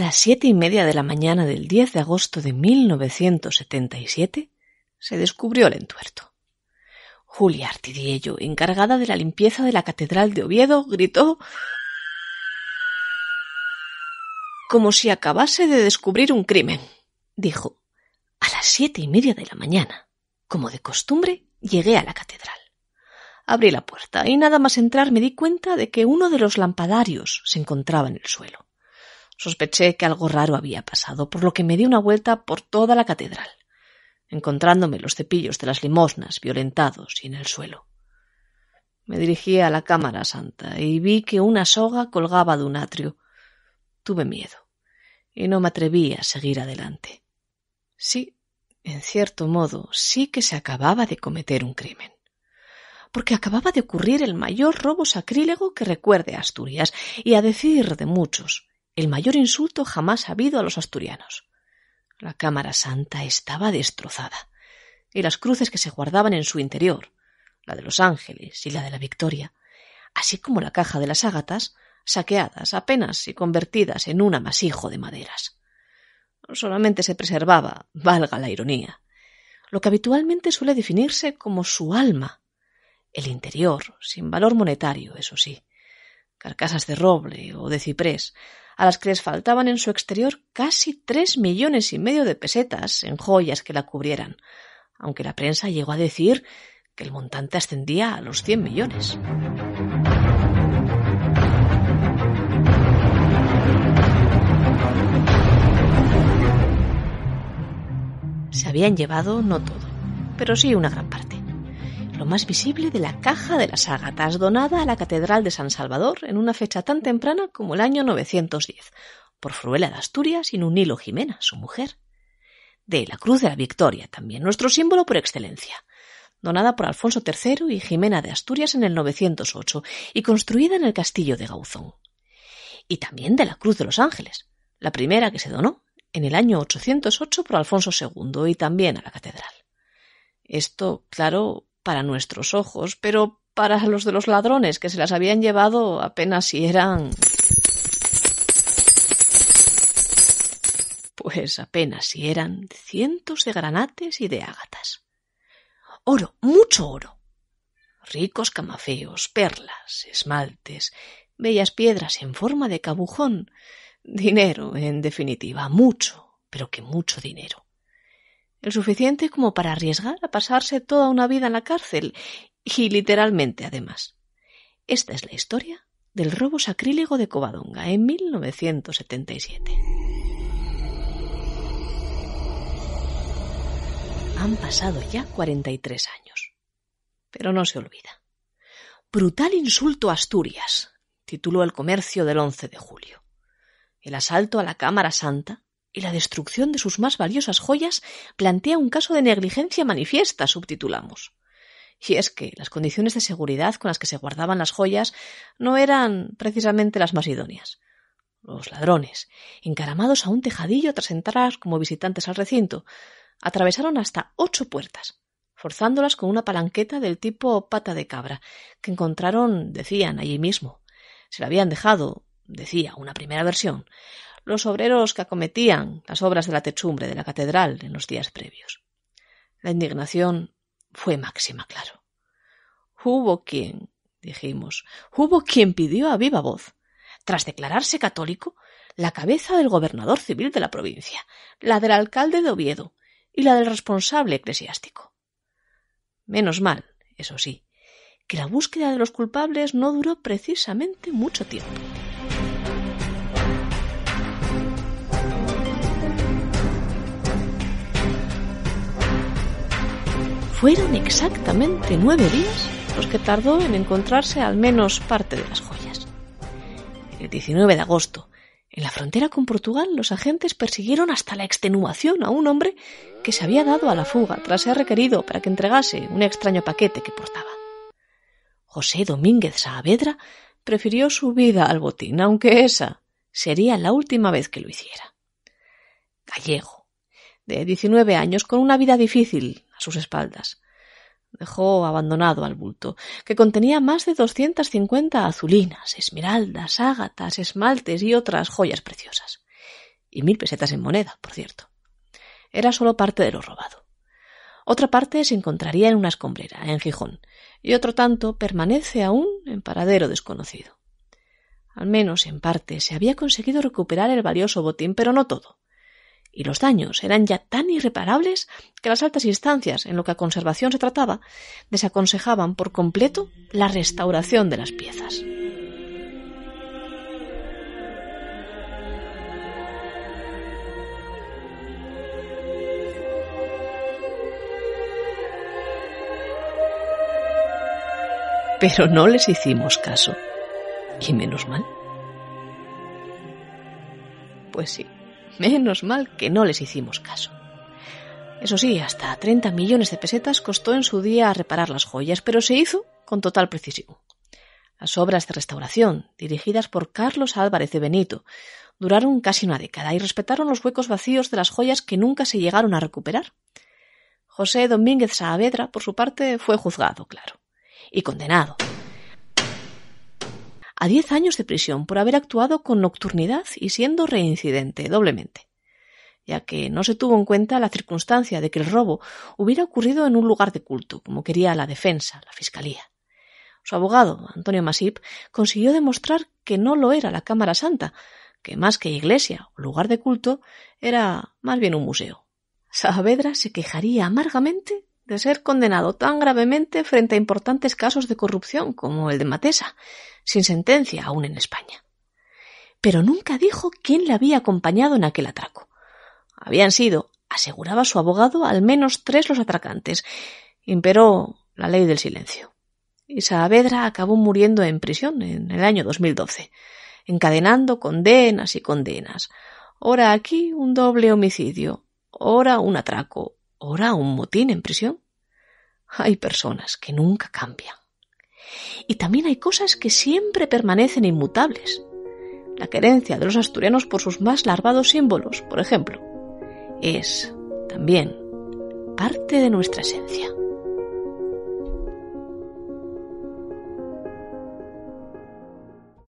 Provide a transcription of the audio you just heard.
A las siete y media de la mañana del 10 de agosto de 1977 se descubrió el entuerto. Julia Artidiello, encargada de la limpieza de la Catedral de Oviedo, gritó como si acabase de descubrir un crimen. Dijo, a las siete y media de la mañana, como de costumbre, llegué a la catedral. Abrí la puerta y nada más entrar me di cuenta de que uno de los lampadarios se encontraba en el suelo. Sospeché que algo raro había pasado, por lo que me di una vuelta por toda la catedral, encontrándome los cepillos de las limosnas violentados y en el suelo. Me dirigí a la cámara santa y vi que una soga colgaba de un atrio. Tuve miedo y no me atreví a seguir adelante. Sí, en cierto modo, sí que se acababa de cometer un crimen porque acababa de ocurrir el mayor robo sacrílego que recuerde a Asturias, y a decir de muchos, el mayor insulto jamás habido a los asturianos. La Cámara Santa estaba destrozada, y las cruces que se guardaban en su interior, la de los ángeles y la de la Victoria, así como la caja de las ágatas, saqueadas apenas y convertidas en un amasijo de maderas. Solamente se preservaba, valga la ironía, lo que habitualmente suele definirse como su alma, el interior, sin valor monetario, eso sí, carcasas de roble o de ciprés, a las que les faltaban en su exterior casi tres millones y medio de pesetas en joyas que la cubrieran, aunque la prensa llegó a decir que el montante ascendía a los cien millones. Se habían llevado no todo, pero sí una gran parte lo más visible de la caja de las ágatas donada a la Catedral de San Salvador en una fecha tan temprana como el año 910, por Fruela de Asturias y Nunilo Jimena, su mujer. De la Cruz de la Victoria, también nuestro símbolo por excelencia, donada por Alfonso III y Jimena de Asturias en el 908 y construida en el castillo de Gauzón. Y también de la Cruz de los Ángeles, la primera que se donó en el año 808 por Alfonso II y también a la catedral. Esto, claro, para nuestros ojos, pero para los de los ladrones que se las habían llevado apenas si eran. Pues apenas si eran cientos de granates y de ágatas. Oro, mucho oro. Ricos camafeos, perlas, esmaltes, bellas piedras en forma de cabujón. Dinero, en definitiva, mucho, pero que mucho dinero el suficiente como para arriesgar a pasarse toda una vida en la cárcel, y literalmente además. Esta es la historia del robo sacrílego de Covadonga en 1977. Han pasado ya 43 años. Pero no se olvida. Brutal insulto a Asturias, tituló el comercio del 11 de julio. El asalto a la Cámara Santa, y la destrucción de sus más valiosas joyas plantea un caso de negligencia manifiesta, subtitulamos. Y es que las condiciones de seguridad con las que se guardaban las joyas no eran precisamente las más idóneas. Los ladrones, encaramados a un tejadillo tras entrar como visitantes al recinto, atravesaron hasta ocho puertas, forzándolas con una palanqueta del tipo pata de cabra, que encontraron, decían, allí mismo. Se la habían dejado, decía una primera versión, los obreros que acometían las obras de la techumbre de la catedral en los días previos. La indignación fue máxima, claro. Hubo quien, dijimos, hubo quien pidió a viva voz, tras declararse católico, la cabeza del gobernador civil de la provincia, la del alcalde de Oviedo y la del responsable eclesiástico. Menos mal, eso sí, que la búsqueda de los culpables no duró precisamente mucho tiempo. Fueron exactamente nueve días los que tardó en encontrarse al menos parte de las joyas. El 19 de agosto, en la frontera con Portugal, los agentes persiguieron hasta la extenuación a un hombre que se había dado a la fuga tras ser requerido para que entregase un extraño paquete que portaba. José Domínguez Saavedra prefirió su vida al botín, aunque esa sería la última vez que lo hiciera. Gallego, de 19 años, con una vida difícil sus espaldas. Dejó abandonado al bulto, que contenía más de doscientas cincuenta azulinas, esmeraldas, ágatas, esmaltes y otras joyas preciosas. y mil pesetas en moneda, por cierto. Era solo parte de lo robado. Otra parte se encontraría en una escombrera, en Gijón, y otro tanto permanece aún en paradero desconocido. Al menos en parte se había conseguido recuperar el valioso botín, pero no todo. Y los daños eran ya tan irreparables que las altas instancias, en lo que a conservación se trataba, desaconsejaban por completo la restauración de las piezas. Pero no les hicimos caso. Y menos mal. Pues sí, menos mal que no les hicimos caso. Eso sí, hasta 30 millones de pesetas costó en su día reparar las joyas, pero se hizo con total precisión. Las obras de restauración, dirigidas por Carlos Álvarez de Benito, duraron casi una década y respetaron los huecos vacíos de las joyas que nunca se llegaron a recuperar. José Domínguez Saavedra, por su parte, fue juzgado, claro, y condenado a diez años de prisión por haber actuado con nocturnidad y siendo reincidente doblemente, ya que no se tuvo en cuenta la circunstancia de que el robo hubiera ocurrido en un lugar de culto, como quería la defensa, la fiscalía. Su abogado, Antonio Masip, consiguió demostrar que no lo era la Cámara Santa, que más que iglesia o lugar de culto, era más bien un museo. Saavedra se quejaría amargamente de ser condenado tan gravemente frente a importantes casos de corrupción como el de Matesa, sin sentencia aún en España. Pero nunca dijo quién le había acompañado en aquel atraco. Habían sido, aseguraba su abogado, al menos tres los atracantes. Imperó la ley del silencio. Y Saavedra acabó muriendo en prisión en el año 2012, encadenando condenas y condenas. Ora aquí un doble homicidio, ora un atraco, ora un motín en prisión. Hay personas que nunca cambian. Y también hay cosas que siempre permanecen inmutables. La querencia de los asturianos por sus más larvados símbolos, por ejemplo, es también parte de nuestra esencia.